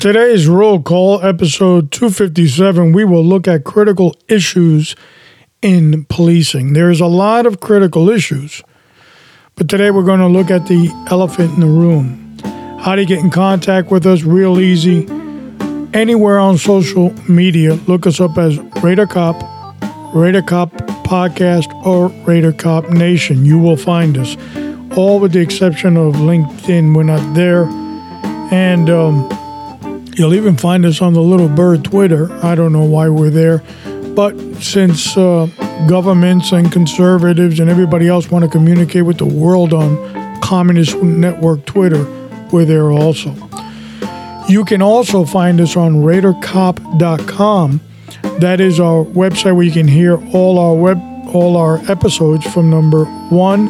Today's roll call, episode 257, we will look at critical issues in policing. There's a lot of critical issues, but today we're going to look at the elephant in the room. How to get in contact with us real easy. Anywhere on social media, look us up as Raider Cop, Raider Cop Podcast, or Raider Cop Nation. You will find us. All with the exception of LinkedIn, we're not there. And um, You'll even find us on the Little Bird Twitter. I don't know why we're there. But since uh, governments and conservatives and everybody else want to communicate with the world on Communist Network Twitter, we're there also. You can also find us on RaiderCop.com. That is our website where you can hear all our web all our episodes from number one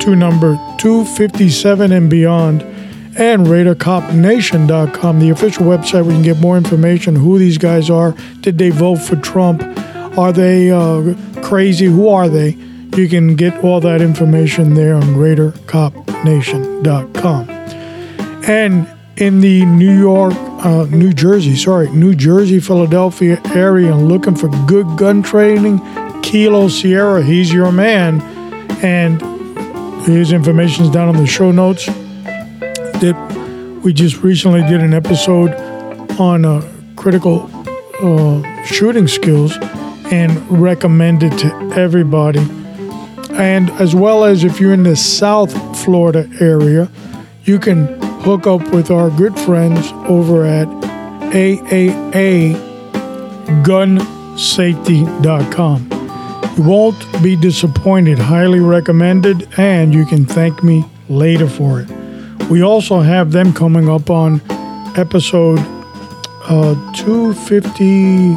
to number 257 and beyond and RaiderCopNation.com, the official website where you can get more information who these guys are. Did they vote for Trump? Are they uh, crazy? Who are they? You can get all that information there on RaiderCopNation.com. And in the New York, uh, New Jersey, sorry, New Jersey, Philadelphia area, and looking for good gun training, Kilo Sierra, he's your man. And his information is down in the show notes that we just recently did an episode on uh, critical uh, shooting skills and recommended to everybody. And as well as if you're in the South Florida area, you can hook up with our good friends over at AAAGunSafety.com. You won't be disappointed. Highly recommended, and you can thank me later for it. We also have them coming up on episode uh, 250,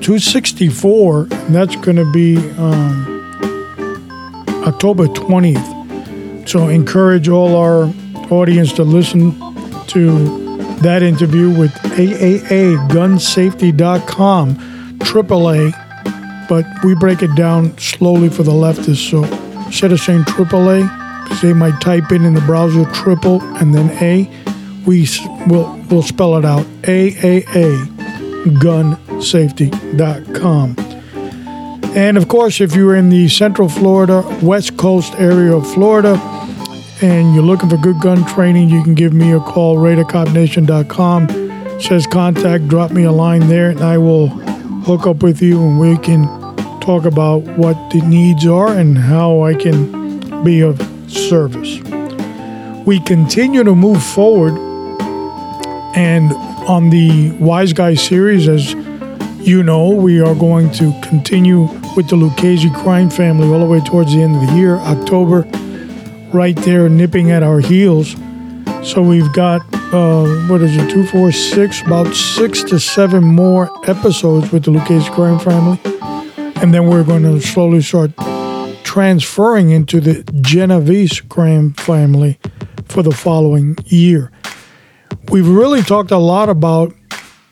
264. And that's going to be um, October 20th. So encourage all our audience to listen to that interview with AAAGunsafety.com, AAA, but we break it down slowly for the leftists. So instead of saying AAA, they might type in in the browser triple and then A. We will we'll spell it out AAAGunsafety.com. And of course, if you're in the Central Florida, West Coast area of Florida, and you're looking for good gun training, you can give me a call, RaiderCopNation.com. says contact, drop me a line there, and I will hook up with you and we can talk about what the needs are and how I can be of service. We continue to move forward, and on the Wise Guy series, as you know, we are going to continue with the Lucchese crime family all the way towards the end of the year, October, right there nipping at our heels. So we've got, uh, what is it, two, four, six, about six to seven more episodes with the Lucchese crime family. And then we're going to slowly start transferring into the Genovese crime family for the following year. We've really talked a lot about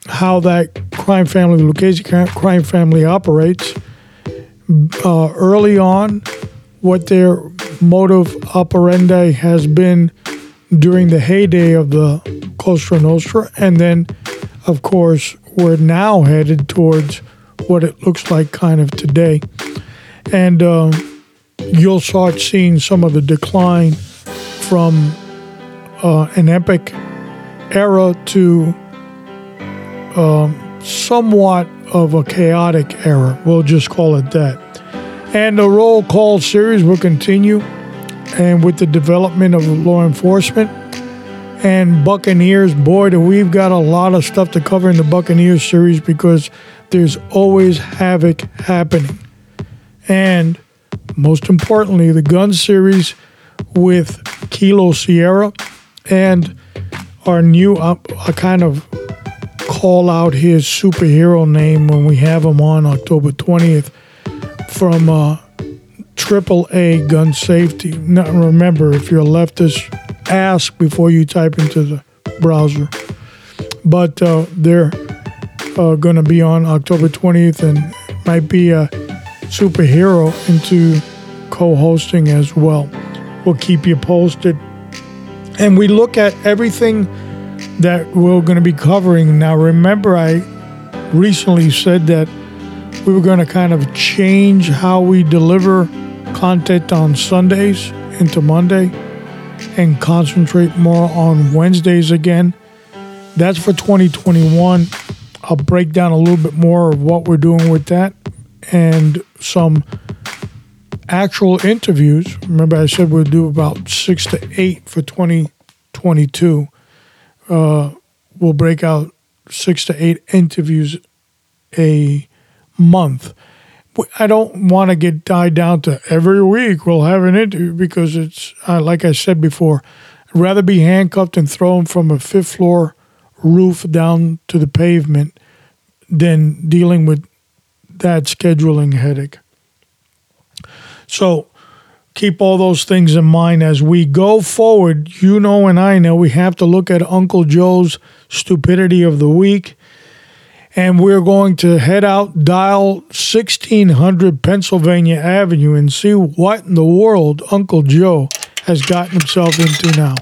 how that crime family, the Lucchese crime family, operates. Uh, early on, what their motive operandi has been during the heyday of the Cosa Nostra, and then, of course, we're now headed towards what it looks like kind of today. And um, you'll start seeing some of the decline from uh, an epic era to um, somewhat of a chaotic era. We'll just call it that. And the roll call series will continue, and with the development of law enforcement and Buccaneers, boy, do we've got a lot of stuff to cover in the Buccaneers series because there's always havoc happening. And most importantly, the gun series with Kilo Sierra and our new, uh, I kind of call out his superhero name when we have him on October 20th from uh, AAA Gun Safety. Now, remember, if you're a leftist, ask before you type into the browser. But uh, they're uh, going to be on October 20th and might be a superhero into co hosting as well. We'll keep you posted. And we look at everything that we're going to be covering. Now, remember, I recently said that we were going to kind of change how we deliver content on Sundays into Monday and concentrate more on Wednesdays again. That's for 2021. I'll break down a little bit more of what we're doing with that and some actual interviews. Remember, I said we'll do about six to eight for 2022. Uh, we'll break out six to eight interviews a month. I don't want to get tied down to every week we'll have an interview because it's, uh, like I said before, I'd rather be handcuffed and thrown from a fifth floor roof down to the pavement than dealing with that scheduling headache. So keep all those things in mind as we go forward. You know, and I know we have to look at Uncle Joe's stupidity of the week. And we're going to head out, dial 1600 Pennsylvania Avenue, and see what in the world Uncle Joe has gotten himself into now.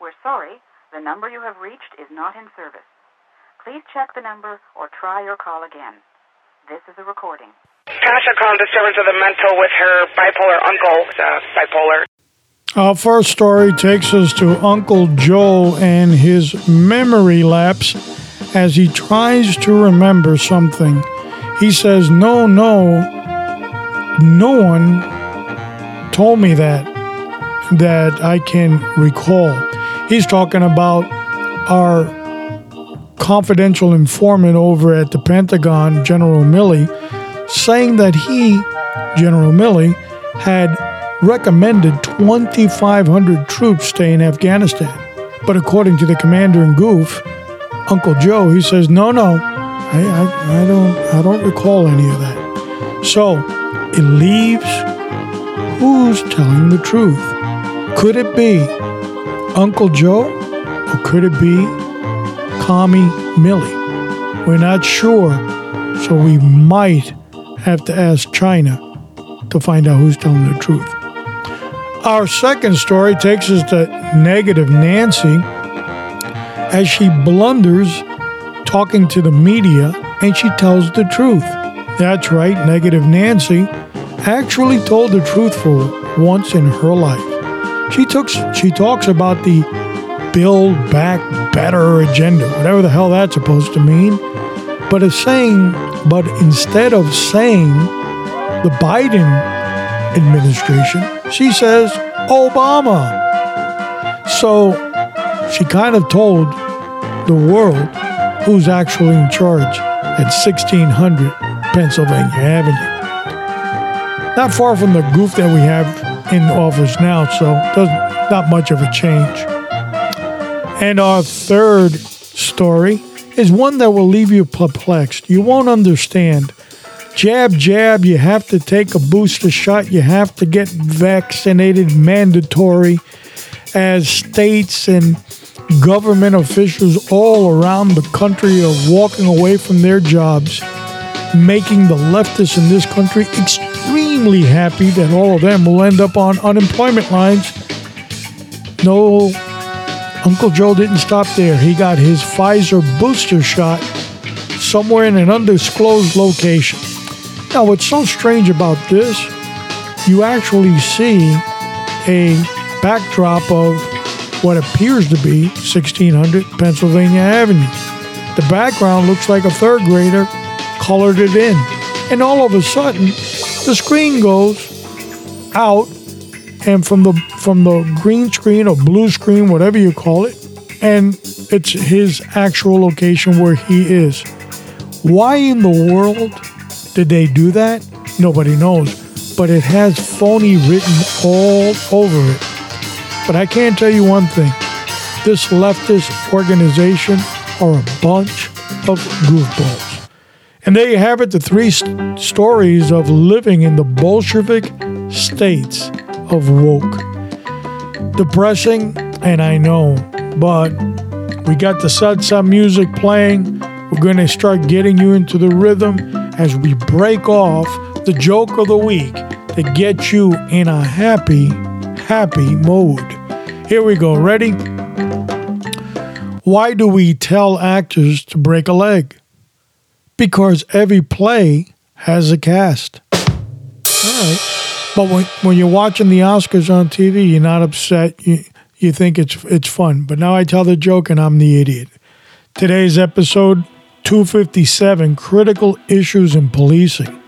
We're sorry, the number you have reached is not in service. Please check the number or try your call again. This is a recording. Tasha called disturbance of the mental with her bipolar uncle, uh, bipolar. Our first story takes us to Uncle Joe and his memory lapse as he tries to remember something. He says, No, no, no one told me that, that I can recall. He's talking about our confidential informant over at the Pentagon, General Milley, saying that he, General Milley, had recommended 2,500 troops stay in Afghanistan. But according to the commander in goof, Uncle Joe, he says, no, no, I, I, I, don't, I don't recall any of that. So it leaves who's telling the truth? Could it be Uncle Joe or could it be Commie Milley. We're not sure, so we might have to ask China to find out who's telling the truth. Our second story takes us to negative Nancy as she blunders talking to the media and she tells the truth. That's right, negative Nancy actually told the truth for once in her life. She took she talks about the build back better agenda, whatever the hell that's supposed to mean. But it's saying, but instead of saying the Biden administration, she says Obama. So she kind of told the world who's actually in charge at 1600 Pennsylvania Avenue. Not far from the goof that we have in office now, so not much of a change. And our third story is one that will leave you perplexed. You won't understand. Jab, jab, you have to take a booster shot, you have to get vaccinated mandatory as states and government officials all around the country are walking away from their jobs, making the leftists in this country extremely happy that all of them will end up on unemployment lines. No Uncle Joe didn't stop there. He got his Pfizer booster shot somewhere in an undisclosed location. Now, what's so strange about this, you actually see a backdrop of what appears to be 1600 Pennsylvania Avenue. The background looks like a third grader colored it in. And all of a sudden, the screen goes out and from the from the green screen or blue screen, whatever you call it, and it's his actual location where he is. Why in the world did they do that? Nobody knows, but it has phony written all over it. But I can't tell you one thing: this leftist organization are a bunch of goofballs. And there you have it the three st- stories of living in the Bolshevik states of woke. Depressing, and I know, but we got the salsa music playing. We're going to start getting you into the rhythm as we break off the joke of the week to get you in a happy, happy mode. Here we go. Ready? Why do we tell actors to break a leg? Because every play has a cast. All right. But when, when you're watching the Oscars on TV, you're not upset. You, you think it's it's fun. But now I tell the joke and I'm the idiot. Today's episode 257 Critical Issues in Policing.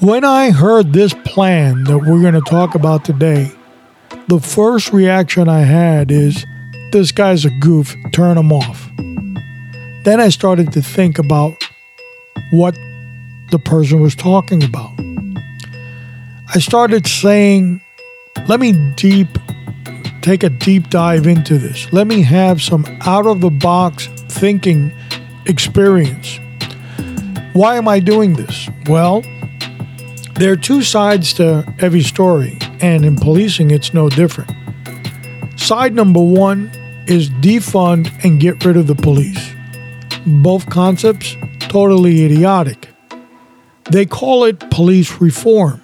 When I heard this plan that we're going to talk about today, the first reaction I had is this guy's a goof, turn him off. Then I started to think about what the person was talking about. I started saying, let me deep take a deep dive into this. Let me have some out of the box thinking experience. Why am I doing this? Well, there are two sides to every story, and in policing, it's no different. Side number one is defund and get rid of the police. Both concepts totally idiotic. They call it police reform,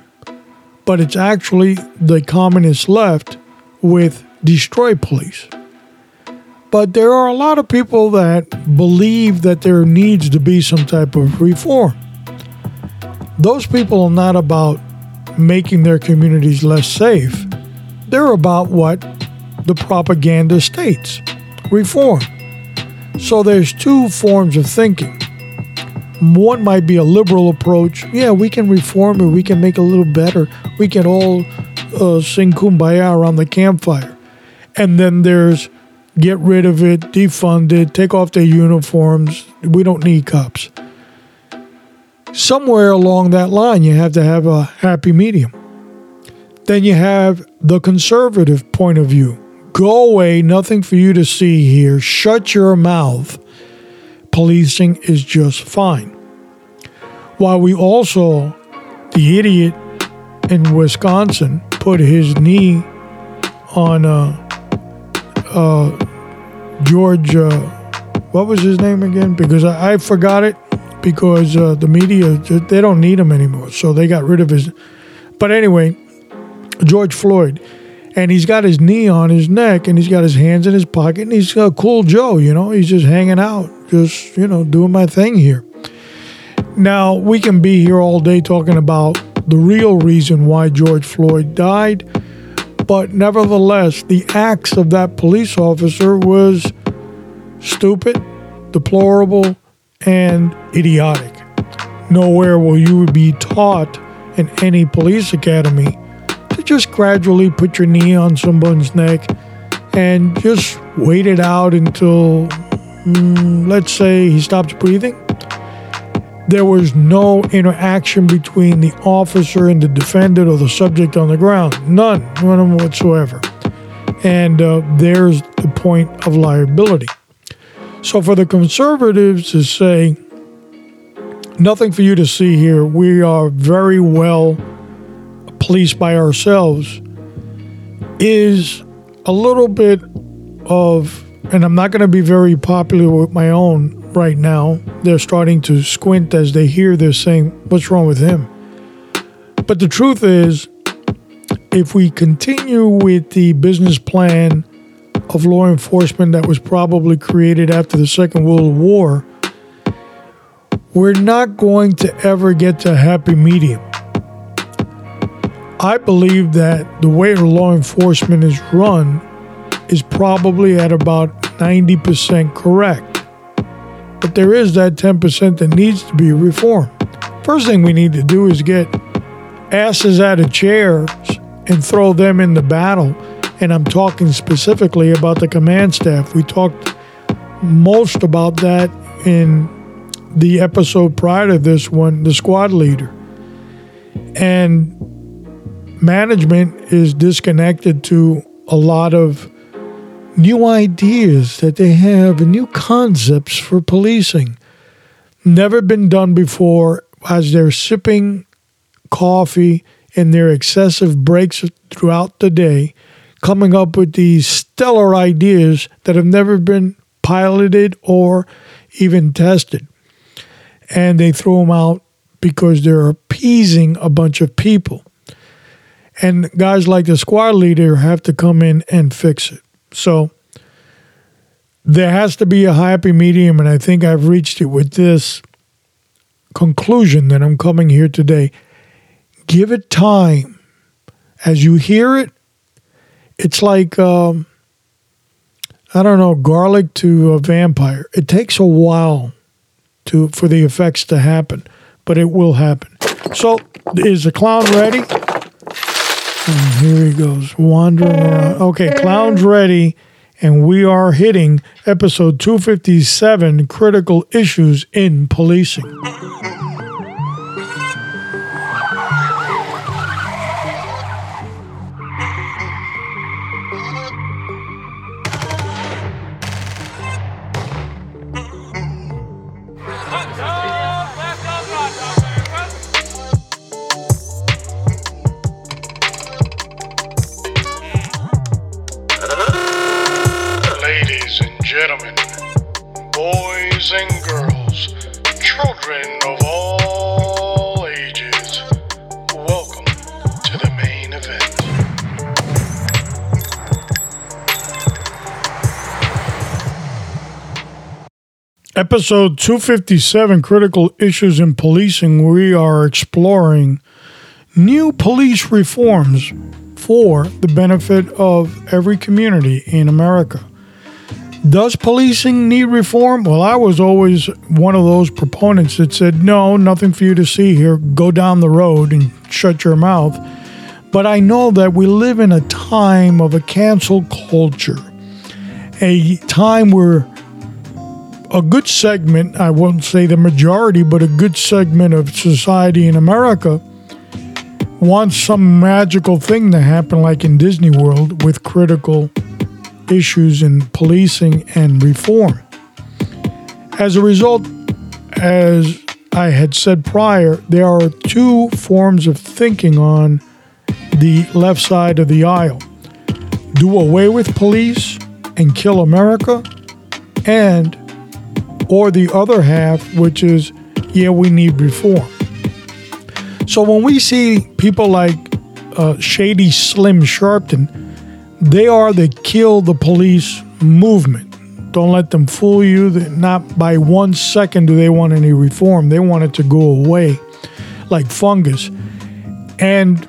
but it's actually the communist left with destroy police. But there are a lot of people that believe that there needs to be some type of reform. Those people are not about making their communities less safe. They're about what the propaganda states reform. So there's two forms of thinking. One might be a liberal approach. Yeah, we can reform it, we can make it a little better. We can all uh, sing kumbaya around the campfire. And then there's get rid of it, defund it, take off their uniforms. We don't need cops. Somewhere along that line, you have to have a happy medium. Then you have the conservative point of view. Go away, nothing for you to see here. Shut your mouth. Policing is just fine. While we also, the idiot in Wisconsin, put his knee on uh, uh, George, uh, what was his name again? Because I, I forgot it because uh, the media, they don't need him anymore. So they got rid of his. But anyway, George Floyd. And he's got his knee on his neck and he's got his hands in his pocket and he's a cool Joe, you know, he's just hanging out, just, you know, doing my thing here. Now, we can be here all day talking about the real reason why George Floyd died, but nevertheless, the acts of that police officer was stupid, deplorable, and idiotic. Nowhere will you be taught in any police academy to just gradually put your knee on someone's neck and just wait it out until, mm, let's say, he stops breathing. There was no interaction between the officer and the defendant or the subject on the ground. None, none whatsoever. And uh, there's the point of liability. So for the conservatives to say, nothing for you to see here, we are very well policed by ourselves, is a little bit of, and I'm not going to be very popular with my own right now. They're starting to squint as they hear this saying, What's wrong with him? But the truth is, if we continue with the business plan of law enforcement that was probably created after the Second World War, we're not going to ever get to a happy medium. I believe that the way law enforcement is run is probably at about 90% correct. But there is that 10% that needs to be reformed. First thing we need to do is get asses out of chairs and throw them in the battle and I'm talking specifically about the command staff. We talked most about that in the episode prior to this one, the squad leader. And management is disconnected to a lot of new ideas that they have and new concepts for policing. Never been done before as they're sipping coffee in their excessive breaks throughout the day coming up with these stellar ideas that have never been piloted or even tested. And they throw them out because they're appeasing a bunch of people. And guys like the squad leader have to come in and fix it. So there has to be a happy medium, and I think I've reached it with this conclusion that I'm coming here today. Give it time. As you hear it, it's like um, I don't know, garlic to a vampire. It takes a while to for the effects to happen, but it will happen. So, is the clown ready? And here he goes, wandering around. Okay, clown's ready, and we are hitting episode 257 critical issues in policing. Gentlemen, boys and girls, children of all ages, welcome to the main event. Episode 257 Critical Issues in Policing, we are exploring new police reforms for the benefit of every community in America. Does policing need reform? Well, I was always one of those proponents that said, no, nothing for you to see here. Go down the road and shut your mouth. But I know that we live in a time of a cancel culture, a time where a good segment, I won't say the majority, but a good segment of society in America wants some magical thing to happen, like in Disney World, with critical issues in policing and reform. As a result, as I had said prior, there are two forms of thinking on the left side of the aisle do away with police and kill America, and or the other half, which is, yeah, we need reform. So when we see people like uh, Shady Slim Sharpton, they are the kill the police movement. Don't let them fool you. Not by one second do they want any reform. They want it to go away like fungus. And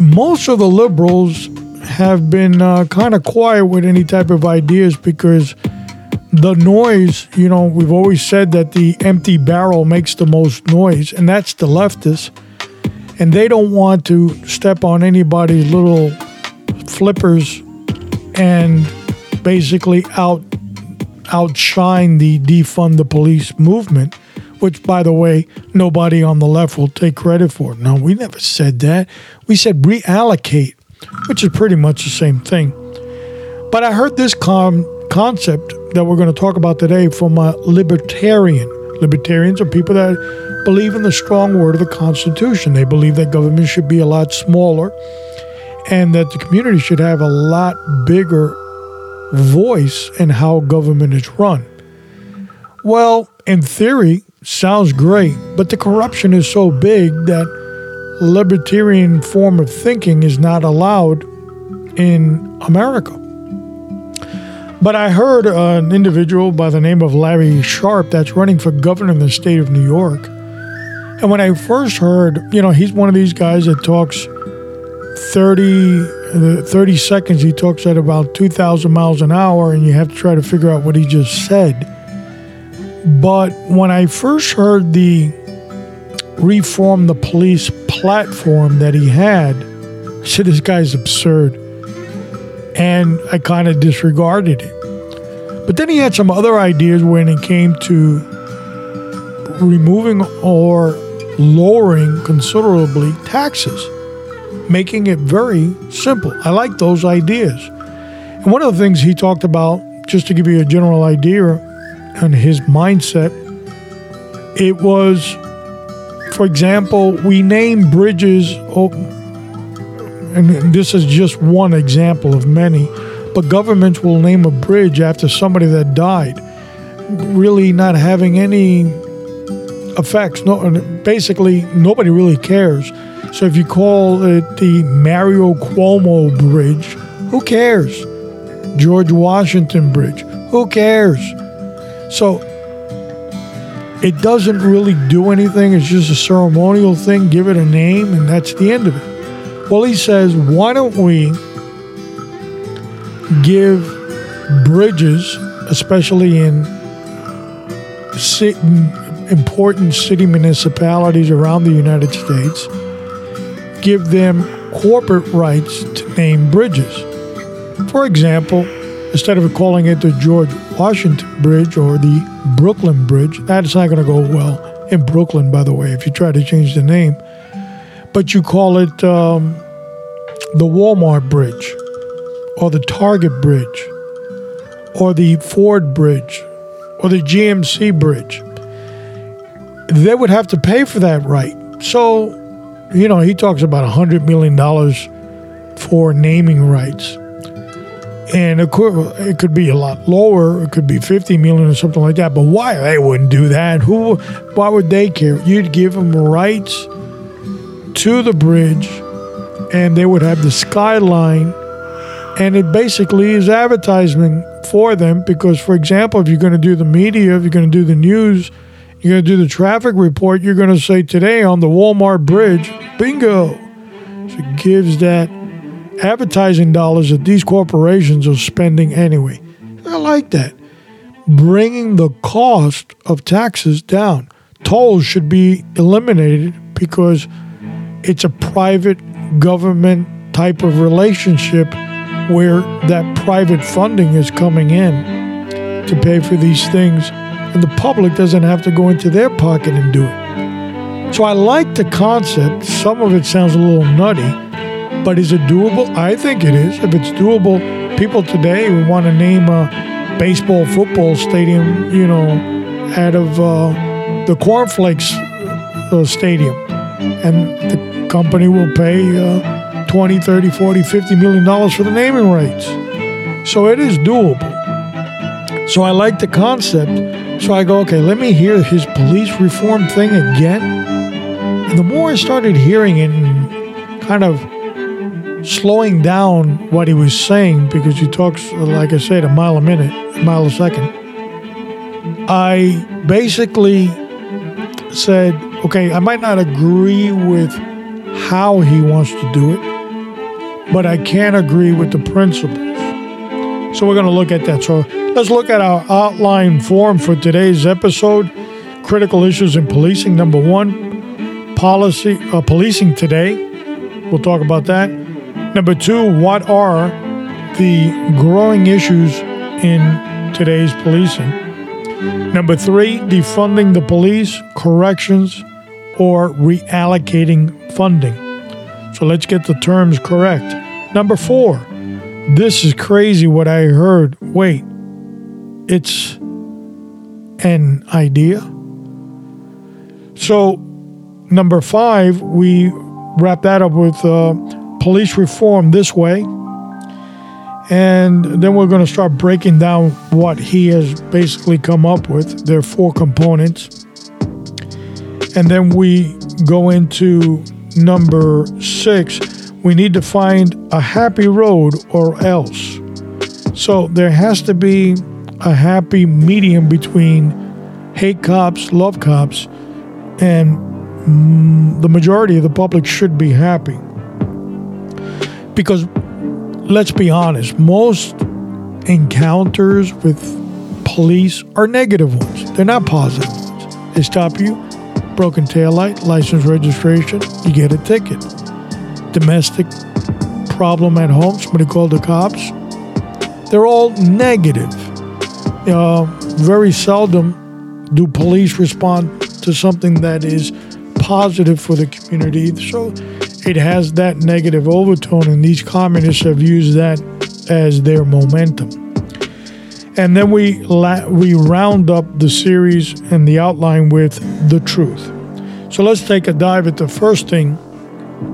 most of the liberals have been uh, kind of quiet with any type of ideas because the noise, you know, we've always said that the empty barrel makes the most noise, and that's the leftists. And they don't want to step on anybody's little flippers and basically out outshine the defund the police movement, which by the way, nobody on the left will take credit for. No, we never said that. We said reallocate, which is pretty much the same thing. But I heard this com- concept that we're going to talk about today from a libertarian. Libertarians are people that believe in the strong word of the Constitution. They believe that government should be a lot smaller and that the community should have a lot bigger voice in how government is run. Well, in theory, sounds great, but the corruption is so big that libertarian form of thinking is not allowed in America. But I heard an individual by the name of Larry Sharpe that's running for governor in the state of New York. And when I first heard, you know, he's one of these guys that talks 30, uh, 30 seconds, he talks at about 2,000 miles an hour, and you have to try to figure out what he just said. But when I first heard the reform the police platform that he had, I said, this guy's absurd. And I kind of disregarded it. But then he had some other ideas when it came to removing or lowering considerably taxes, making it very simple. I like those ideas. And one of the things he talked about, just to give you a general idea on his mindset, it was, for example, we name bridges, oh, and this is just one example of many, but governments will name a bridge after somebody that died, really not having any effects. No, basically, nobody really cares. So if you call it the Mario Cuomo Bridge, who cares? George Washington Bridge, who cares? So it doesn't really do anything. It's just a ceremonial thing. Give it a name, and that's the end of it. Well, he says, why don't we give bridges, especially in important city municipalities around the United States, give them corporate rights to name bridges. For example, instead of calling it the George Washington Bridge or the Brooklyn Bridge, that's not going to go well in Brooklyn, by the way, if you try to change the name. But you call it um, the Walmart Bridge or the Target Bridge or the Ford Bridge or the GMC Bridge. They would have to pay for that right. So, you know, he talks about $100 million for naming rights. And it could, it could be a lot lower. It could be 50 million or something like that. But why? They wouldn't do that. Who, why would they care? You'd give them rights to the bridge and they would have the skyline and it basically is advertising for them because for example if you're going to do the media if you're going to do the news you're going to do the traffic report you're going to say today on the walmart bridge. Bingo. So it gives that advertising dollars that these corporations are spending anyway. I like that. Bringing the cost of taxes down. Tolls should be eliminated because it's a private government type of relationship where that private funding is coming in to pay for these things, and the public doesn't have to go into their pocket and do it. So I like the concept. Some of it sounds a little nutty, but is it doable? I think it is. If it's doable, people today would want to name a baseball, football stadium, you know, out of uh, the Cornflakes uh, Stadium, and the company will pay. Uh, 20, 30, 40, 50 million dollars for the naming rights. So it is doable. So I like the concept. So I go, okay, let me hear his police reform thing again. And the more I started hearing it and kind of slowing down what he was saying, because he talks, like I said, a mile a minute, a mile a second, I basically said, okay, I might not agree with how he wants to do it, but I can't agree with the principles. So we're going to look at that. So let's look at our outline form for today's episode critical issues in policing. Number one, policy uh, policing today. We'll talk about that. Number two, what are the growing issues in today's policing? Number three, defunding the police, corrections, or reallocating funding. So let's get the terms correct. Number four, this is crazy what I heard. Wait, it's an idea? So, number five, we wrap that up with uh, police reform this way. And then we're going to start breaking down what he has basically come up with. There are four components. And then we go into number six we need to find a happy road or else. So there has to be a happy medium between hate cops, love cops, and mm, the majority of the public should be happy. Because let's be honest, most encounters with police are negative ones. They're not positive ones. They stop you, broken taillight, license registration, you get a ticket domestic problem at home, somebody called the cops. They're all negative. Uh, very seldom do police respond to something that is positive for the community. So it has that negative overtone, and these communists have used that as their momentum. And then we la- we round up the series and the outline with the truth. So let's take a dive at the first thing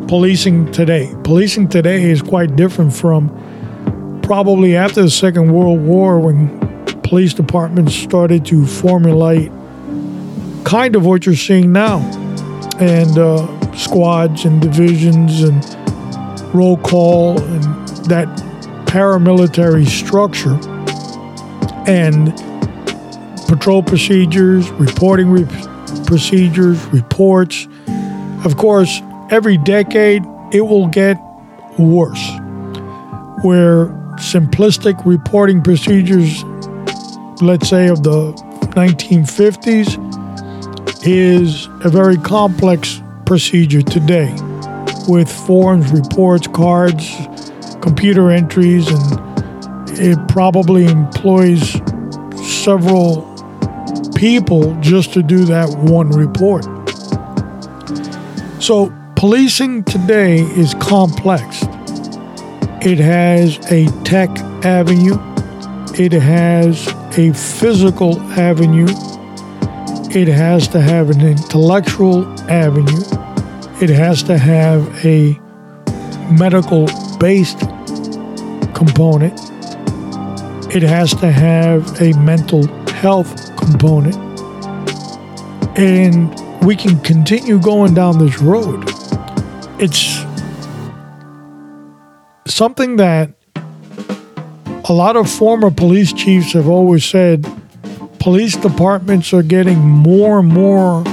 policing today. Policing today is quite different from probably after the Second World War when police departments started to formulate kind of what you're seeing now. And uh, squads and divisions and roll call and that paramilitary structure and patrol procedures, reporting re- procedures, reports. Of course, every decade it will get worse, where simplistic reporting procedures, let's say of the 1950s, is a very complex procedure today with forms, reports, cards, computer entries, and it probably employs several people just to do that one report. So, policing today is complex. It has a tech avenue, it has a physical avenue, it has to have an intellectual avenue, it has to have a medical based component, it has to have a mental health component. And we can continue going down this road. It's something that a lot of former police chiefs have always said police departments are getting more and more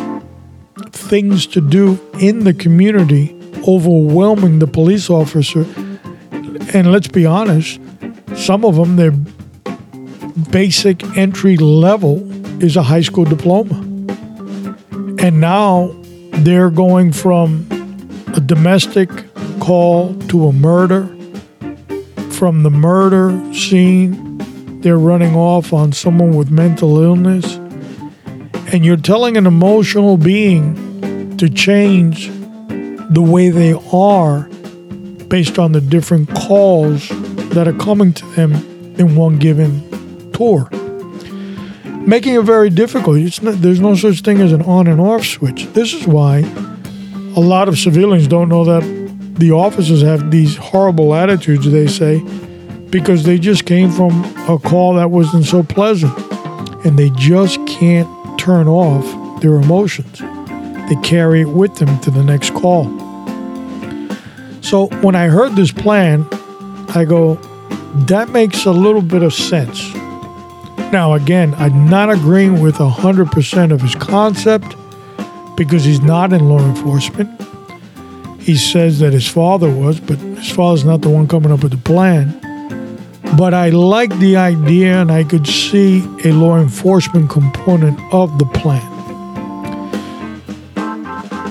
things to do in the community, overwhelming the police officer. And let's be honest, some of them, their basic entry level is a high school diploma. And now they're going from a domestic call to a murder. From the murder scene, they're running off on someone with mental illness. And you're telling an emotional being to change the way they are based on the different calls that are coming to them in one given tour making it very difficult. Not, there's no such thing as an on and off switch. This is why a lot of civilians don't know that the officers have these horrible attitudes, they say, because they just came from a call that wasn't so pleasant. And they just can't turn off their emotions. They carry it with them to the next call. So when I heard this plan, I go, that makes a little bit of sense. Now, again, I'm not agreeing with 100% of his concept because he's not in law enforcement. He says that his father was, but his father's not the one coming up with the plan. But I like the idea, and I could see a law enforcement component of the plan.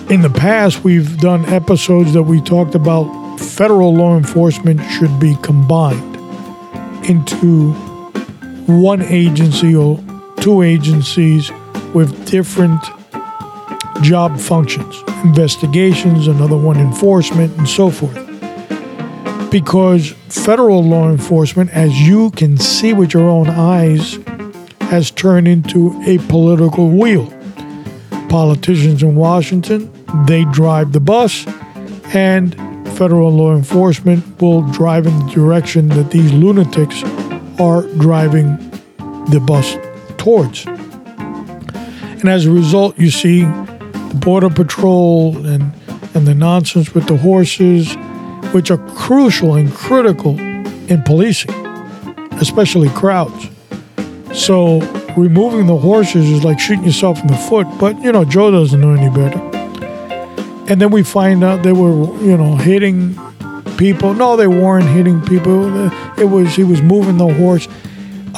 In the past, we've done episodes that we talked about federal law enforcement should be combined into one agency or two agencies with different job functions investigations, another one enforcement, and so forth. Because federal law enforcement, as you can see with your own eyes, has turned into a political wheel. Politicians in Washington, they drive the bus, and federal law enforcement will drive in the direction that these lunatics are driving the bus towards. And as a result, you see Border Patrol and, and the nonsense with the horses, which are crucial and critical in policing, especially crowds. So removing the horses is like shooting yourself in the foot, but you know, Joe doesn't know any better. And then we find out they were, you know, hitting people. No, they weren't hitting people. It was he was moving the horse.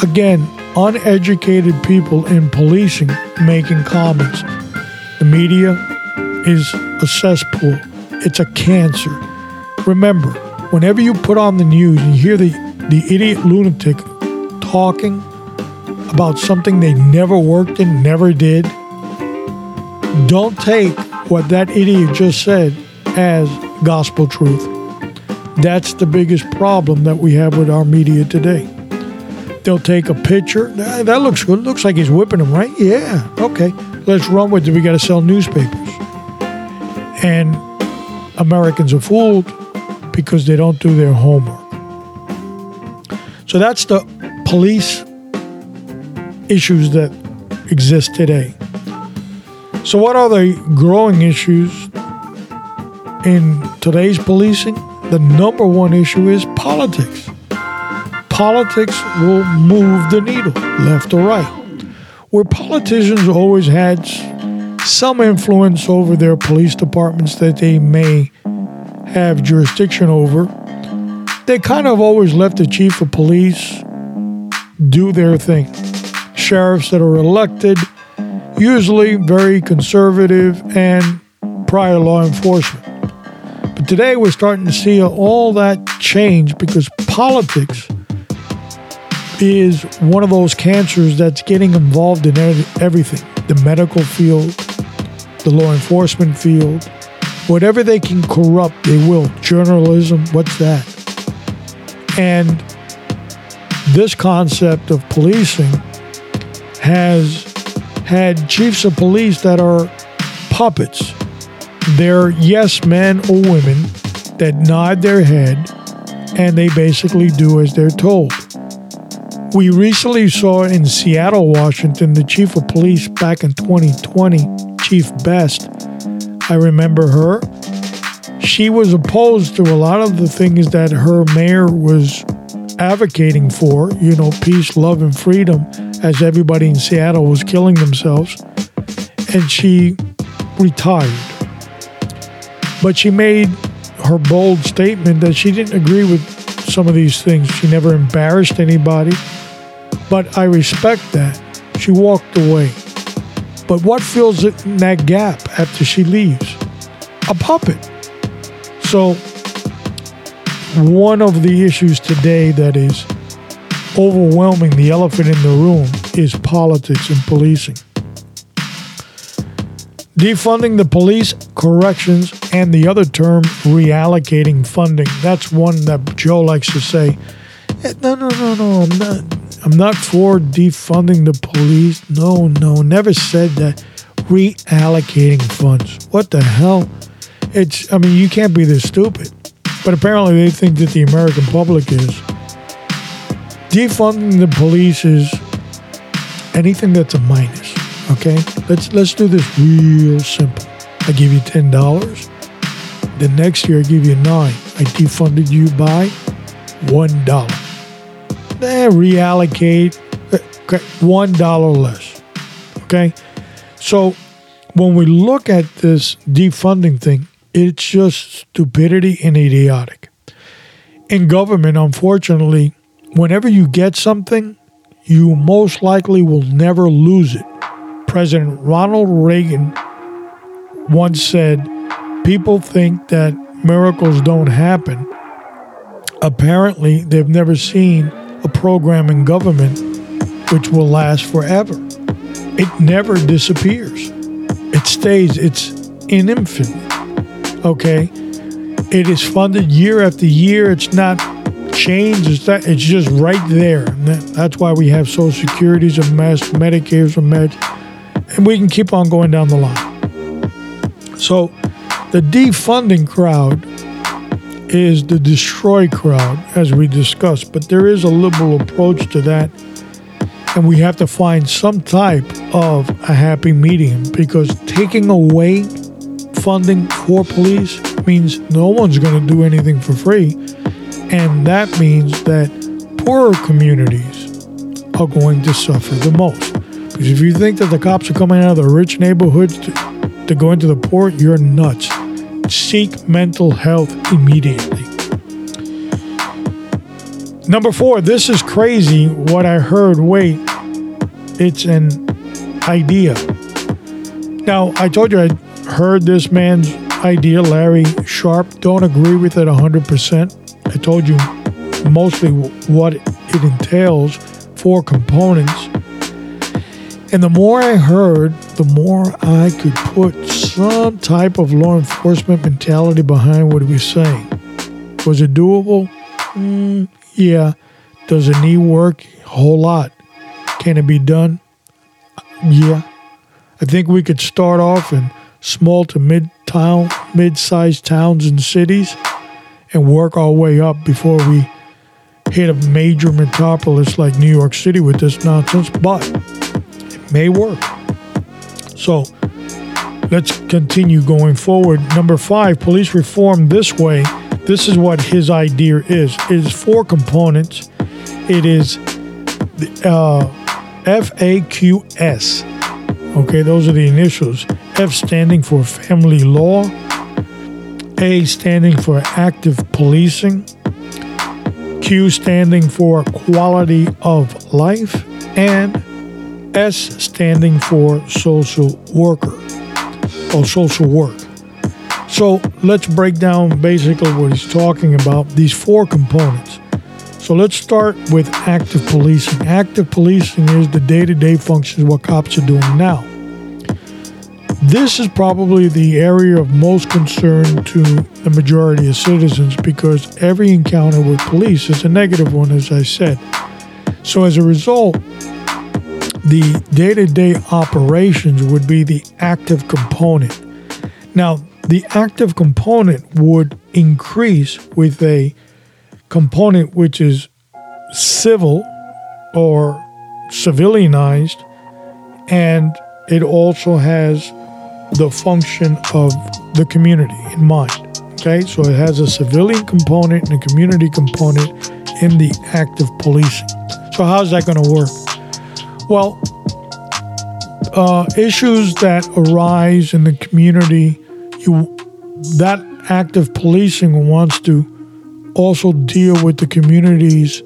Again, uneducated people in policing making comments. The media is a cesspool. It's a cancer. Remember, whenever you put on the news and you hear the, the idiot lunatic talking about something they never worked in, never did, don't take what that idiot just said as gospel truth. That's the biggest problem that we have with our media today. They'll take a picture. That looks good. Looks like he's whipping them, right? Yeah. Okay. Let's run with it. We got to sell newspapers. And Americans are fooled because they don't do their homework. So that's the police issues that exist today. So, what are the growing issues in today's policing, the number one issue is politics. Politics will move the needle left or right. Where politicians always had some influence over their police departments that they may have jurisdiction over, they kind of always let the chief of police do their thing. Sheriffs that are elected, usually very conservative and prior law enforcement. But today we're starting to see all that change because politics is one of those cancers that's getting involved in everything the medical field, the law enforcement field. Whatever they can corrupt, they will. Journalism, what's that? And this concept of policing has had chiefs of police that are puppets. They're yes men or women that nod their head and they basically do as they're told. We recently saw in Seattle, Washington, the chief of police back in 2020, Chief Best. I remember her. She was opposed to a lot of the things that her mayor was advocating for, you know, peace, love, and freedom, as everybody in Seattle was killing themselves. And she retired. But she made her bold statement that she didn't agree with some of these things. She never embarrassed anybody. But I respect that. She walked away. But what fills in that gap after she leaves? A puppet. So one of the issues today that is overwhelming the elephant in the room is politics and policing. Defunding the police, corrections, and the other term, reallocating funding. That's one that Joe likes to say. Eh, no, no, no, no. I'm not. I'm not for defunding the police. No, no. Never said that. Reallocating funds. What the hell? It's. I mean, you can't be this stupid. But apparently, they think that the American public is. Defunding the police is anything that's a minus. Okay, let's let's do this real simple. I give you ten dollars. The next year I give you nine. I defunded you by one dollar. Then reallocate uh, one dollar less. Okay, so when we look at this defunding thing, it's just stupidity and idiotic. In government, unfortunately, whenever you get something, you most likely will never lose it. President Ronald Reagan once said, People think that miracles don't happen. Apparently, they've never seen a program in government which will last forever. It never disappears, it stays, it's in infinite okay? It is funded year after year. It's not changed. It's, not, it's just right there. that's why we have Social Securities and Mass Medicare's and Med, and we can keep on going down the line. So, the defunding crowd is the destroy crowd, as we discussed, but there is a liberal approach to that, and we have to find some type of a happy medium because taking away funding for police means no one's going to do anything for free. And that means that poorer communities are going to suffer the most. Because if you think that the cops are coming out of the rich neighborhoods to, to go into the poor, you're nuts. Seek mental health immediately. Number four, this is crazy what I heard. Wait, it's an idea. Now, I told you I heard this man's idea, Larry Sharpe. Don't agree with it 100%. I told you mostly what it entails, four components. And the more I heard, the more I could put some type of law enforcement mentality behind what was saying. Was it doable? Mm, yeah. Does it need work? A whole lot. Can it be done? Yeah. I think we could start off in small to mid town, mid-sized towns and cities, and work our way up before we hit a major metropolis like New York City with this nonsense. But it may work. So let's continue going forward. Number five, police reform this way. This is what his idea is. It is four components. It is uh, FAQS. Okay, those are the initials. F standing for family law. A standing for active policing. Q standing for quality of life. And S standing for social worker or social work. So let's break down basically what he's talking about these four components. So let's start with active policing. Active policing is the day to day functions what cops are doing now. This is probably the area of most concern to the majority of citizens because every encounter with police is a negative one, as I said. So, as a result, the day to day operations would be the active component. Now, the active component would increase with a component which is civil or civilianized, and it also has the function of the community in mind. Okay, so it has a civilian component and a community component in the active policing. So, how's that going to work? Well, uh, issues that arise in the community, you that active policing wants to also deal with the community's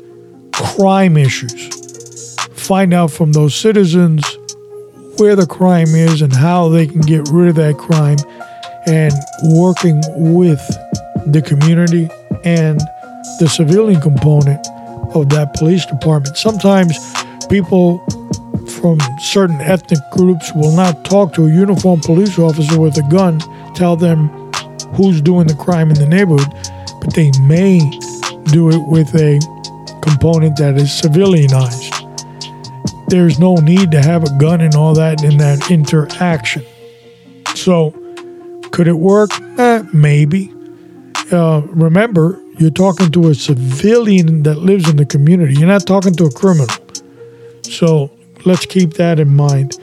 crime issues. Find out from those citizens where the crime is and how they can get rid of that crime, and working with the community and the civilian component of that police department. Sometimes people from certain ethnic groups will not talk to a uniformed police officer with a gun, tell them who's doing the crime in the neighborhood but they may do it with a component that is civilianized. There's no need to have a gun and all that in that interaction. So, could it work? Eh, maybe. Uh, remember, you're talking to a civilian that lives in the community. You're not talking to a criminal. So, let's keep that in mind.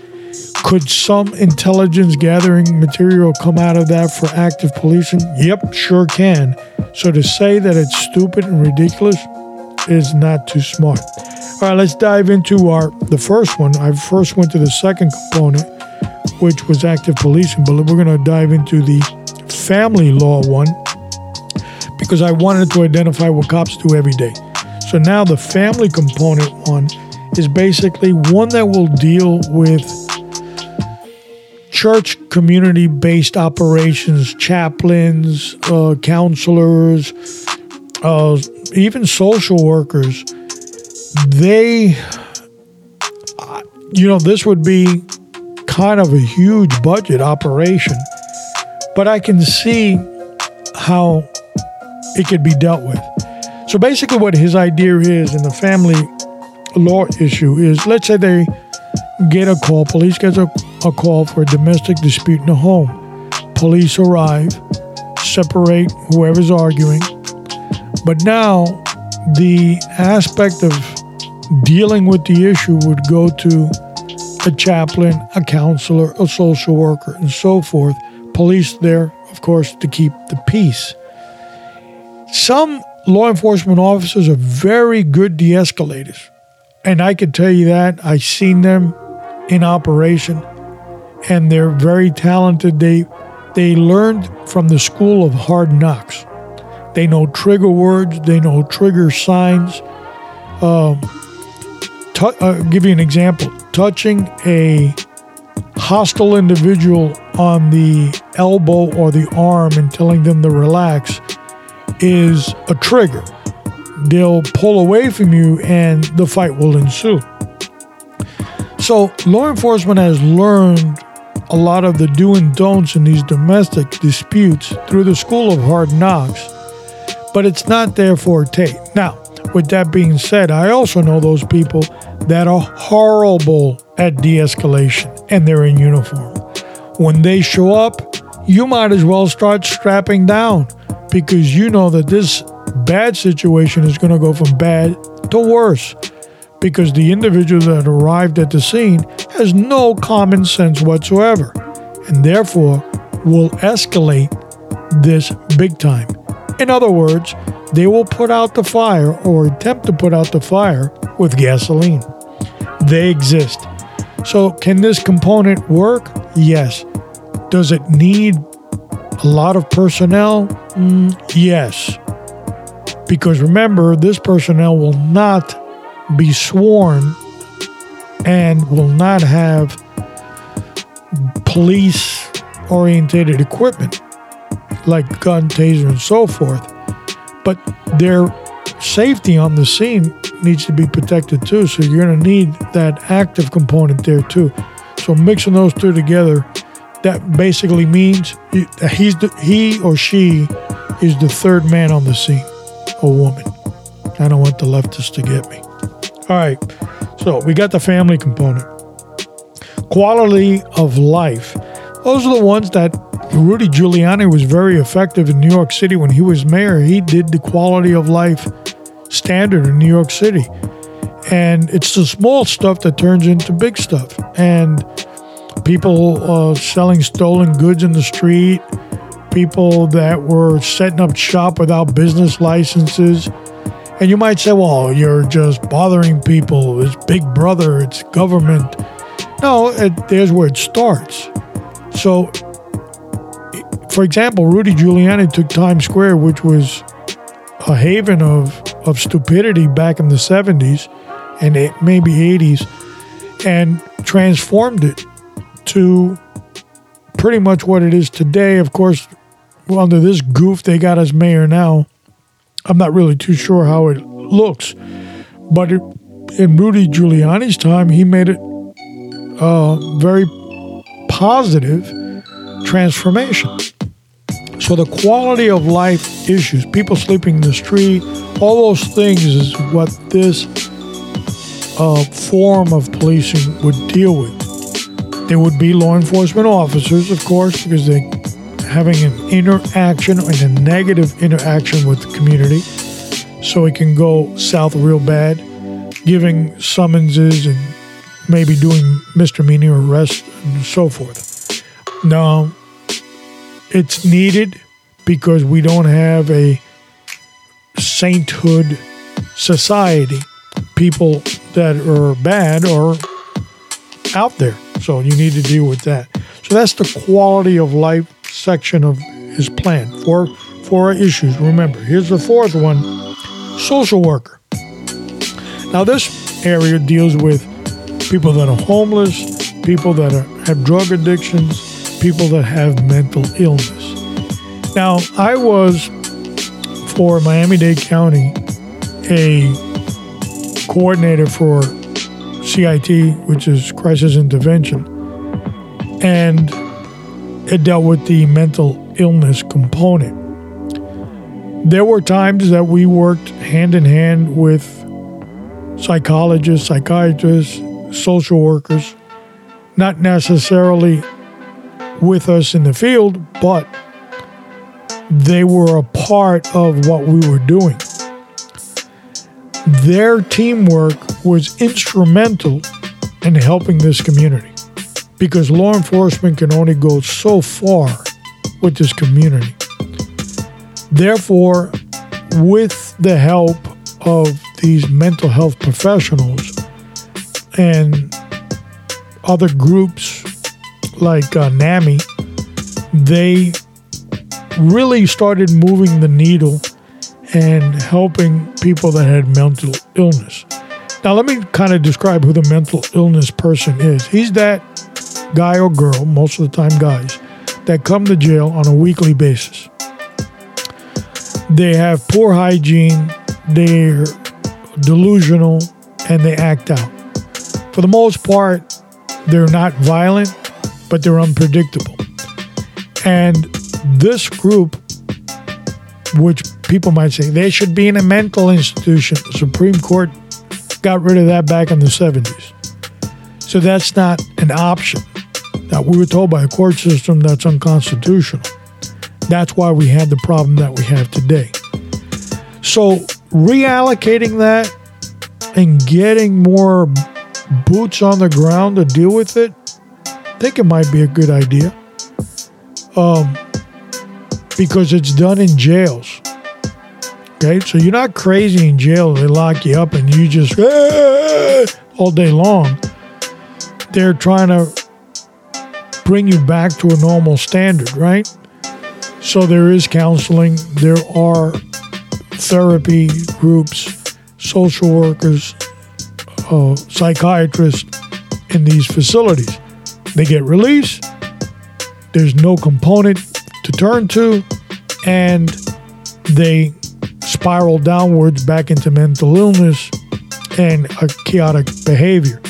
Could some intelligence gathering material come out of that for active policing? Yep, sure can. So to say that it's stupid and ridiculous is not too smart. All right, let's dive into our the first one. I first went to the second component, which was active policing, but we're going to dive into the family law one because I wanted to identify what cops do every day. So now the family component one is basically one that will deal with church community based operations, chaplains, uh, counselors, uh, even social workers, they, you know, this would be kind of a huge budget operation, but I can see how it could be dealt with. So basically, what his idea is in the family law issue is let's say they get a call, police gets a a call for a domestic dispute in the home. Police arrive, separate whoever's arguing. But now, the aspect of dealing with the issue would go to a chaplain, a counselor, a social worker, and so forth. Police there, of course, to keep the peace. Some law enforcement officers are very good de escalators. And I can tell you that. I've seen them in operation and they're very talented. They they learned from the school of hard knocks. They know trigger words. They know trigger signs. Um, uh, give you an example: touching a hostile individual on the elbow or the arm and telling them to relax is a trigger. They'll pull away from you and the fight will ensue. So, law enforcement has learned a lot of the do and don'ts in these domestic disputes through the school of hard knocks, but it's not their forte. Now, with that being said, I also know those people that are horrible at de escalation and they're in uniform. When they show up, you might as well start strapping down because you know that this bad situation is going to go from bad to worse because the individual that arrived at the scene has no common sense whatsoever. and therefore will escalate this big time. In other words, they will put out the fire or attempt to put out the fire with gasoline. They exist. So, can this component work? Yes. Does it need a lot of personnel? Mm, yes. Because remember, this personnel will not be sworn and will not have police orientated equipment like gun, taser, and so forth. But their safety on the scene needs to be protected too. So you're going to need that active component there too. So mixing those two together, that basically means he's the, he or she is the third man on the scene, a woman. I don't want the leftists to get me. All right, so we got the family component. Quality of life. Those are the ones that Rudy Giuliani was very effective in New York City when he was mayor. He did the quality of life standard in New York City. And it's the small stuff that turns into big stuff. And people uh, selling stolen goods in the street, people that were setting up shop without business licenses. And you might say, well, you're just bothering people. It's Big Brother, it's government. No, it, there's where it starts. So, for example, Rudy Giuliani took Times Square, which was a haven of, of stupidity back in the 70s and maybe 80s, and transformed it to pretty much what it is today. Of course, under this goof they got as mayor now, I'm not really too sure how it looks, but it, in Rudy Giuliani's time, he made it a very positive transformation. So the quality of life issues, people sleeping in the street, all those things is what this uh, form of policing would deal with. There would be law enforcement officers, of course, because they having an interaction and a negative interaction with the community, so it can go south real bad, giving summonses and maybe doing misdemeanor arrests and so forth. Now, it's needed because we don't have a sainthood society. People that are bad are out there. So you need to deal with that. So that's the quality of life section of his plan. Four four issues. Remember, here's the fourth one: social worker. Now this area deals with people that are homeless, people that are, have drug addictions, people that have mental illness. Now I was for Miami Dade County a coordinator for CIT, which is crisis intervention, and it dealt with the mental illness component. There were times that we worked hand in hand with psychologists, psychiatrists, social workers, not necessarily with us in the field, but they were a part of what we were doing their teamwork was instrumental in helping this community because law enforcement can only go so far with this community. Therefore, with the help of these mental health professionals and other groups like uh, NAMI, they really started moving the needle and helping people that had mental illness. Now, let me kind of describe who the mental illness person is. He's that guy or girl, most of the time guys, that come to jail on a weekly basis. They have poor hygiene, they're delusional, and they act out. For the most part, they're not violent, but they're unpredictable. And this group, which people might say they should be in a mental institution. The Supreme Court got rid of that back in the 70s. So that's not an option. That we were told by a court system that's unconstitutional. That's why we had the problem that we have today. So reallocating that and getting more boots on the ground to deal with it, I think it might be a good idea. um, because it's done in jails. Okay, so you're not crazy in jail. They lock you up and you just all day long. They're trying to bring you back to a normal standard, right? So there is counseling. There are therapy groups, social workers, uh, psychiatrists in these facilities. They get released. There's no component to turn to, and they spiral downwards back into mental illness and a chaotic behavior.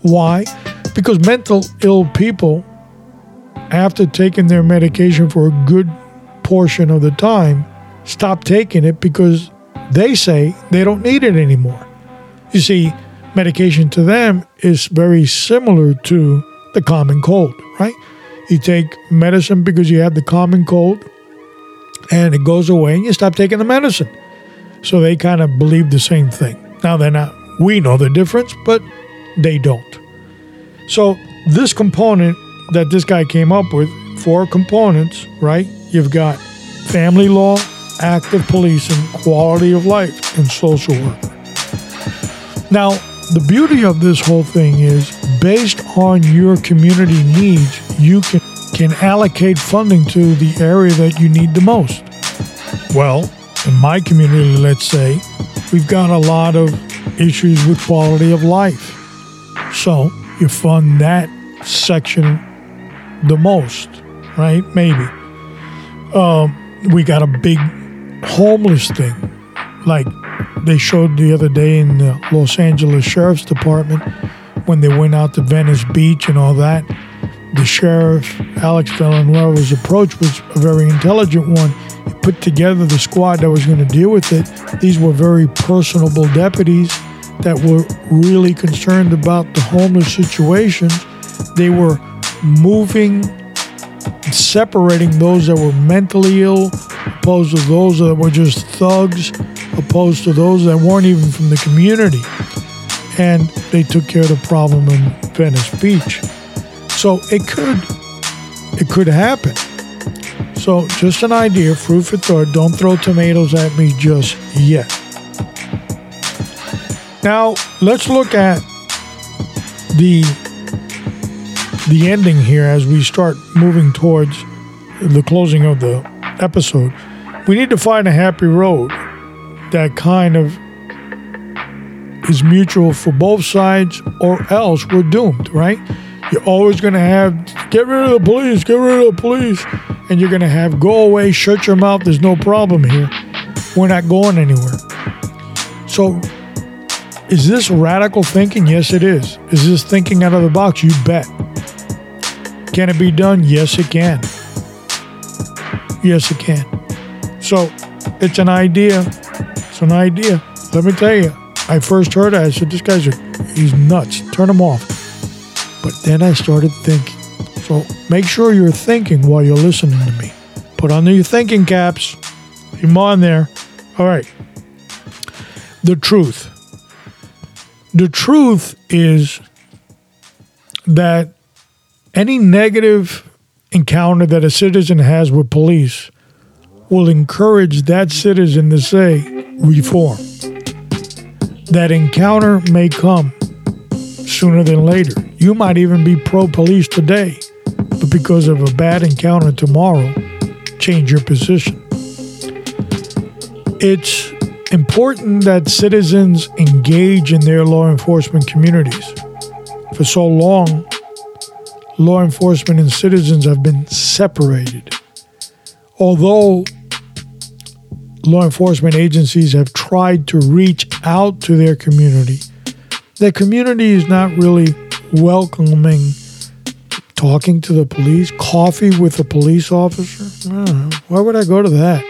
Why? Because mental ill people, after taking their medication for a good portion of the time, stop taking it because they say they don't need it anymore. You see, medication to them is very similar to the common cold, right? You take medicine because you have the common cold and it goes away and you stop taking the medicine. So they kind of believe the same thing. Now they're not, we know the difference, but they don't. So this component that this guy came up with, four components, right? You've got family law, active policing, quality of life, and social work. Now, the beauty of this whole thing is based on your community needs, you can, can allocate funding to the area that you need the most. Well, in my community, let's say, we've got a lot of issues with quality of life. So you fund that section the most, right? Maybe. Um, we got a big homeless thing. Like they showed the other day in the Los Angeles Sheriff's Department when they went out to Venice Beach and all that. The sheriff, Alex Villanueva's approach was a very intelligent one. He put together the squad that was going to deal with it. These were very personable deputies that were really concerned about the homeless situation. They were moving, separating those that were mentally ill, opposed to those that were just thugs, opposed to those that weren't even from the community. And they took care of the problem in Venice Beach. So it could it could happen. So just an idea, fruit for thought. Don't throw tomatoes at me just yet. Now let's look at the the ending here as we start moving towards the closing of the episode. We need to find a happy road that kind of is mutual for both sides, or else we're doomed, right? You're always going to have get rid of the police, get rid of the police, and you're going to have go away, shut your mouth. There's no problem here. We're not going anywhere. So, is this radical thinking? Yes, it is. Is this thinking out of the box? You bet. Can it be done? Yes, it can. Yes, it can. So, it's an idea. It's an idea. Let me tell you, I first heard it, I said, this guy's a, he's nuts. Turn him off. But then I started thinking. So make sure you're thinking while you're listening to me. Put on your thinking caps. 'em on there. All right. The truth. The truth is that any negative encounter that a citizen has with police will encourage that citizen to say, reform. That encounter may come sooner than later. You might even be pro police today, but because of a bad encounter tomorrow, change your position. It's important that citizens engage in their law enforcement communities. For so long, law enforcement and citizens have been separated. Although law enforcement agencies have tried to reach out to their community, the community is not really welcoming talking to the police, coffee with a police officer. Why would I go to that?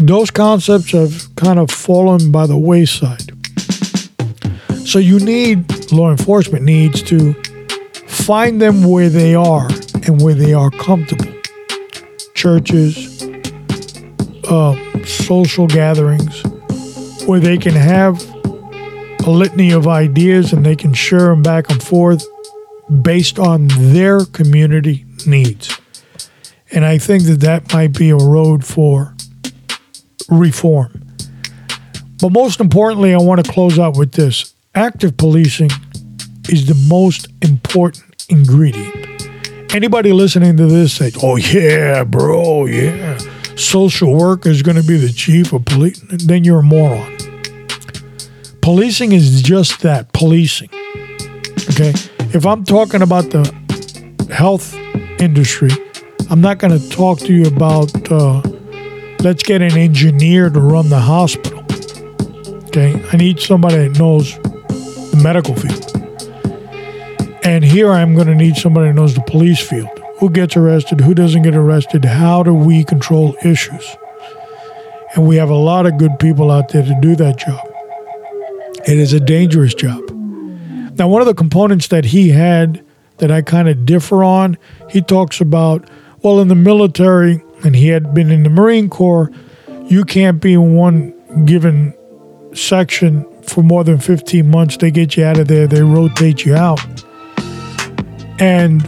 Those concepts have kind of fallen by the wayside. So you need, law enforcement needs to find them where they are and where they are comfortable. Churches, uh, social gatherings, where they can have a litany of ideas and they can share them back and forth based on their community needs. And I think that that might be a road for reform. But most importantly, I want to close out with this active policing is the most important ingredient. Anybody listening to this say, oh, yeah, bro, yeah, social work is going to be the chief of police, then you're a moron. Policing is just that policing. Okay. If I'm talking about the health industry, I'm not going to talk to you about uh, let's get an engineer to run the hospital. Okay. I need somebody that knows the medical field. And here I'm going to need somebody who knows the police field. Who gets arrested? Who doesn't get arrested? How do we control issues? And we have a lot of good people out there to do that job. It is a dangerous job. Now, one of the components that he had that I kind of differ on, he talks about, well, in the military, and he had been in the Marine Corps, you can't be in one given section for more than 15 months. They get you out of there, they rotate you out. And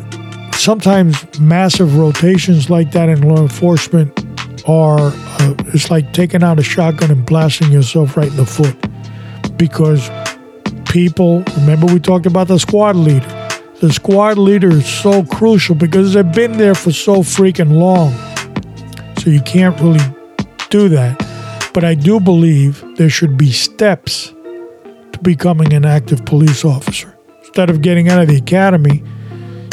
sometimes massive rotations like that in law enforcement are, uh, it's like taking out a shotgun and blasting yourself right in the foot because people, remember we talked about the squad leader. The squad leader is so crucial because they've been there for so freaking long. So you can't really do that. But I do believe there should be steps to becoming an active police officer. Instead of getting out of the academy,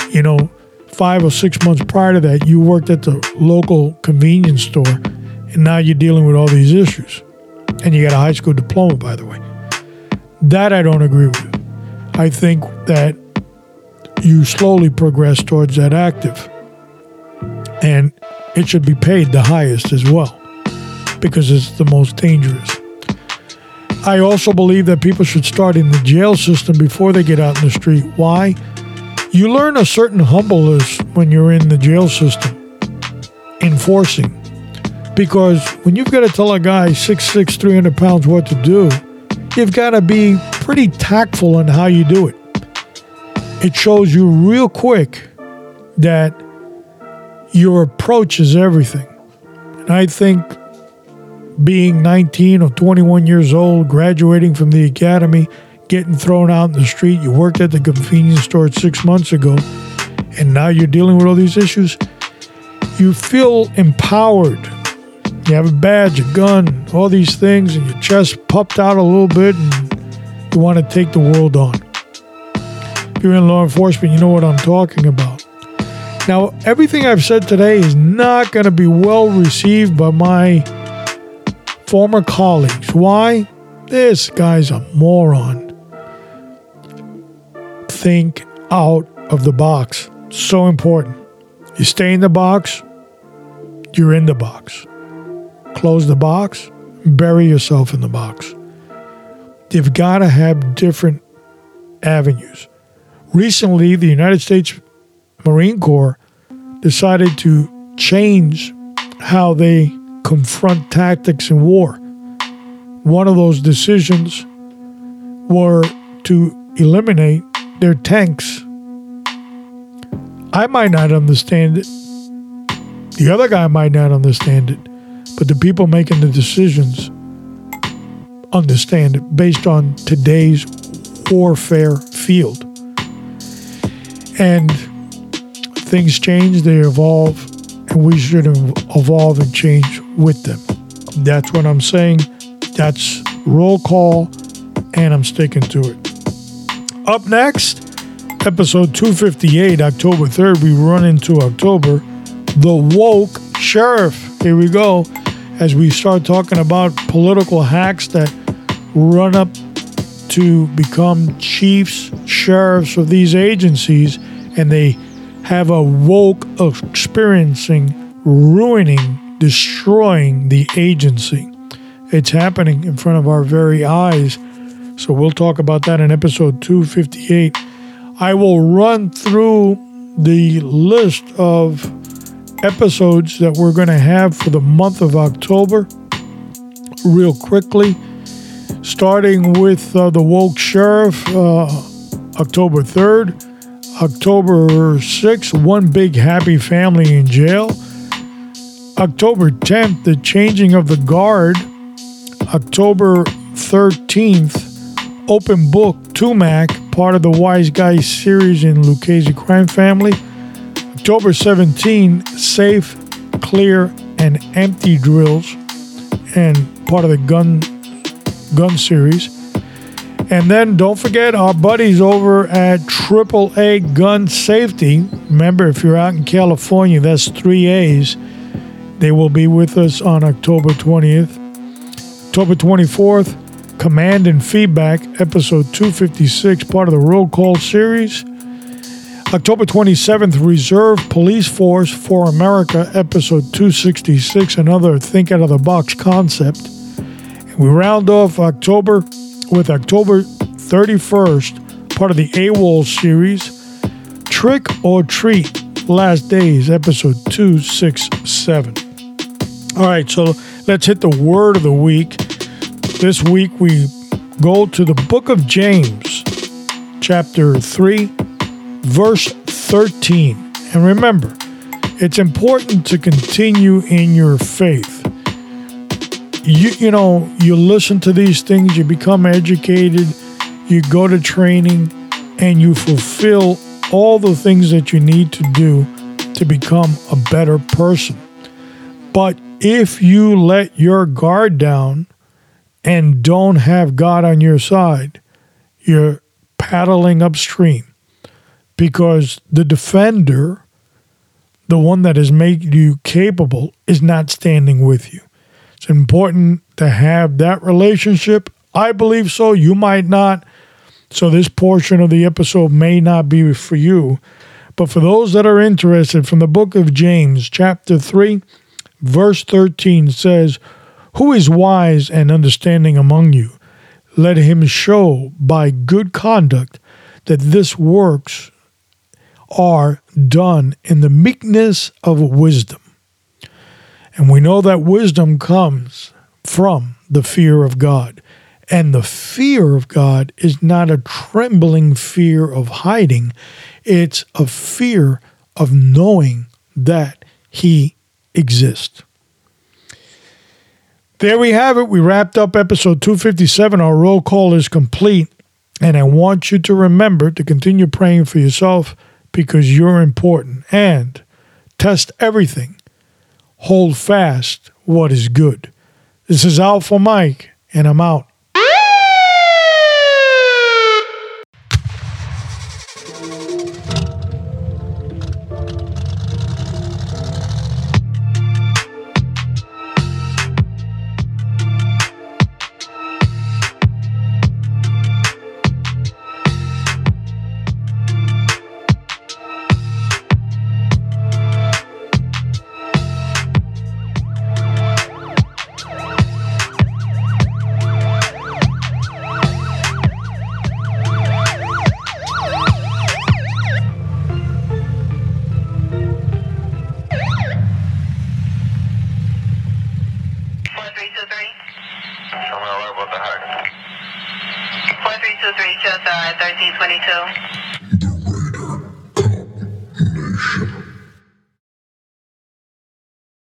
you know, five or six months prior to that, you worked at the local convenience store and now you're dealing with all these issues. And you got a high school diploma, by the way. That I don't agree with. I think that you slowly progress towards that active. And it should be paid the highest as well because it's the most dangerous. I also believe that people should start in the jail system before they get out in the street. Why? You learn a certain humbleness when you're in the jail system enforcing. Because when you've got to tell a guy 6'6, 300 pounds what to do, you've got to be pretty tactful in how you do it. It shows you real quick that your approach is everything. And I think being 19 or 21 years old, graduating from the academy, getting thrown out in the street, you worked at the convenience store six months ago, and now you're dealing with all these issues, you feel empowered you have a badge, a gun, all these things, and your chest puffed out a little bit, and you want to take the world on. If you're in law enforcement, you know what I'm talking about. Now, everything I've said today is not going to be well received by my former colleagues. Why? This guy's a moron. Think out of the box. So important. You stay in the box, you're in the box close the box, bury yourself in the box. You've got to have different avenues. Recently, the United States Marine Corps decided to change how they confront tactics in war. One of those decisions were to eliminate their tanks. I might not understand it. The other guy might not understand it. But the people making the decisions understand it based on today's warfare field. And things change, they evolve, and we should evolve and change with them. That's what I'm saying. That's roll call, and I'm sticking to it. Up next, episode 258, October 3rd, we run into October. The Woke Sheriff. Here we go as we start talking about political hacks that run up to become chiefs, sheriffs of these agencies, and they have a woke experiencing, ruining, destroying the agency. It's happening in front of our very eyes. So we'll talk about that in episode 258. I will run through the list of episodes that we're going to have for the month of October real quickly, starting with uh, the Woke Sheriff, uh, October 3rd, October 6th, One Big Happy Family in Jail, October 10th, the changing of the guard. October 13th, Open Book Tumac, part of the Wise Guys series in Lucchese Crime Family. October 17, Safe, Clear, and Empty Drills, and part of the Gun Gun series. And then don't forget our buddies over at AAA Gun Safety. Remember, if you're out in California, that's three A's. They will be with us on October 20th. October 24th, Command and Feedback, episode 256, part of the Roll Call series. October 27th, Reserve Police Force for America, episode 266, another think out of the box concept. And we round off October with October 31st, part of the AWOL series, Trick or Treat, Last Days, episode 267. All right, so let's hit the word of the week. This week we go to the book of James, chapter 3, verse 13. And remember, it's important to continue in your faith you you know you listen to these things you become educated you go to training and you fulfill all the things that you need to do to become a better person but if you let your guard down and don't have God on your side you're paddling upstream because the defender the one that has made you capable is not standing with you it's important to have that relationship. I believe so. You might not. So, this portion of the episode may not be for you. But for those that are interested, from the book of James, chapter 3, verse 13 says, Who is wise and understanding among you? Let him show by good conduct that this works are done in the meekness of wisdom. And we know that wisdom comes from the fear of God. And the fear of God is not a trembling fear of hiding, it's a fear of knowing that He exists. There we have it. We wrapped up episode 257. Our roll call is complete. And I want you to remember to continue praying for yourself because you're important. And test everything hold fast what is good. This is Alpha Mike, and I'm out.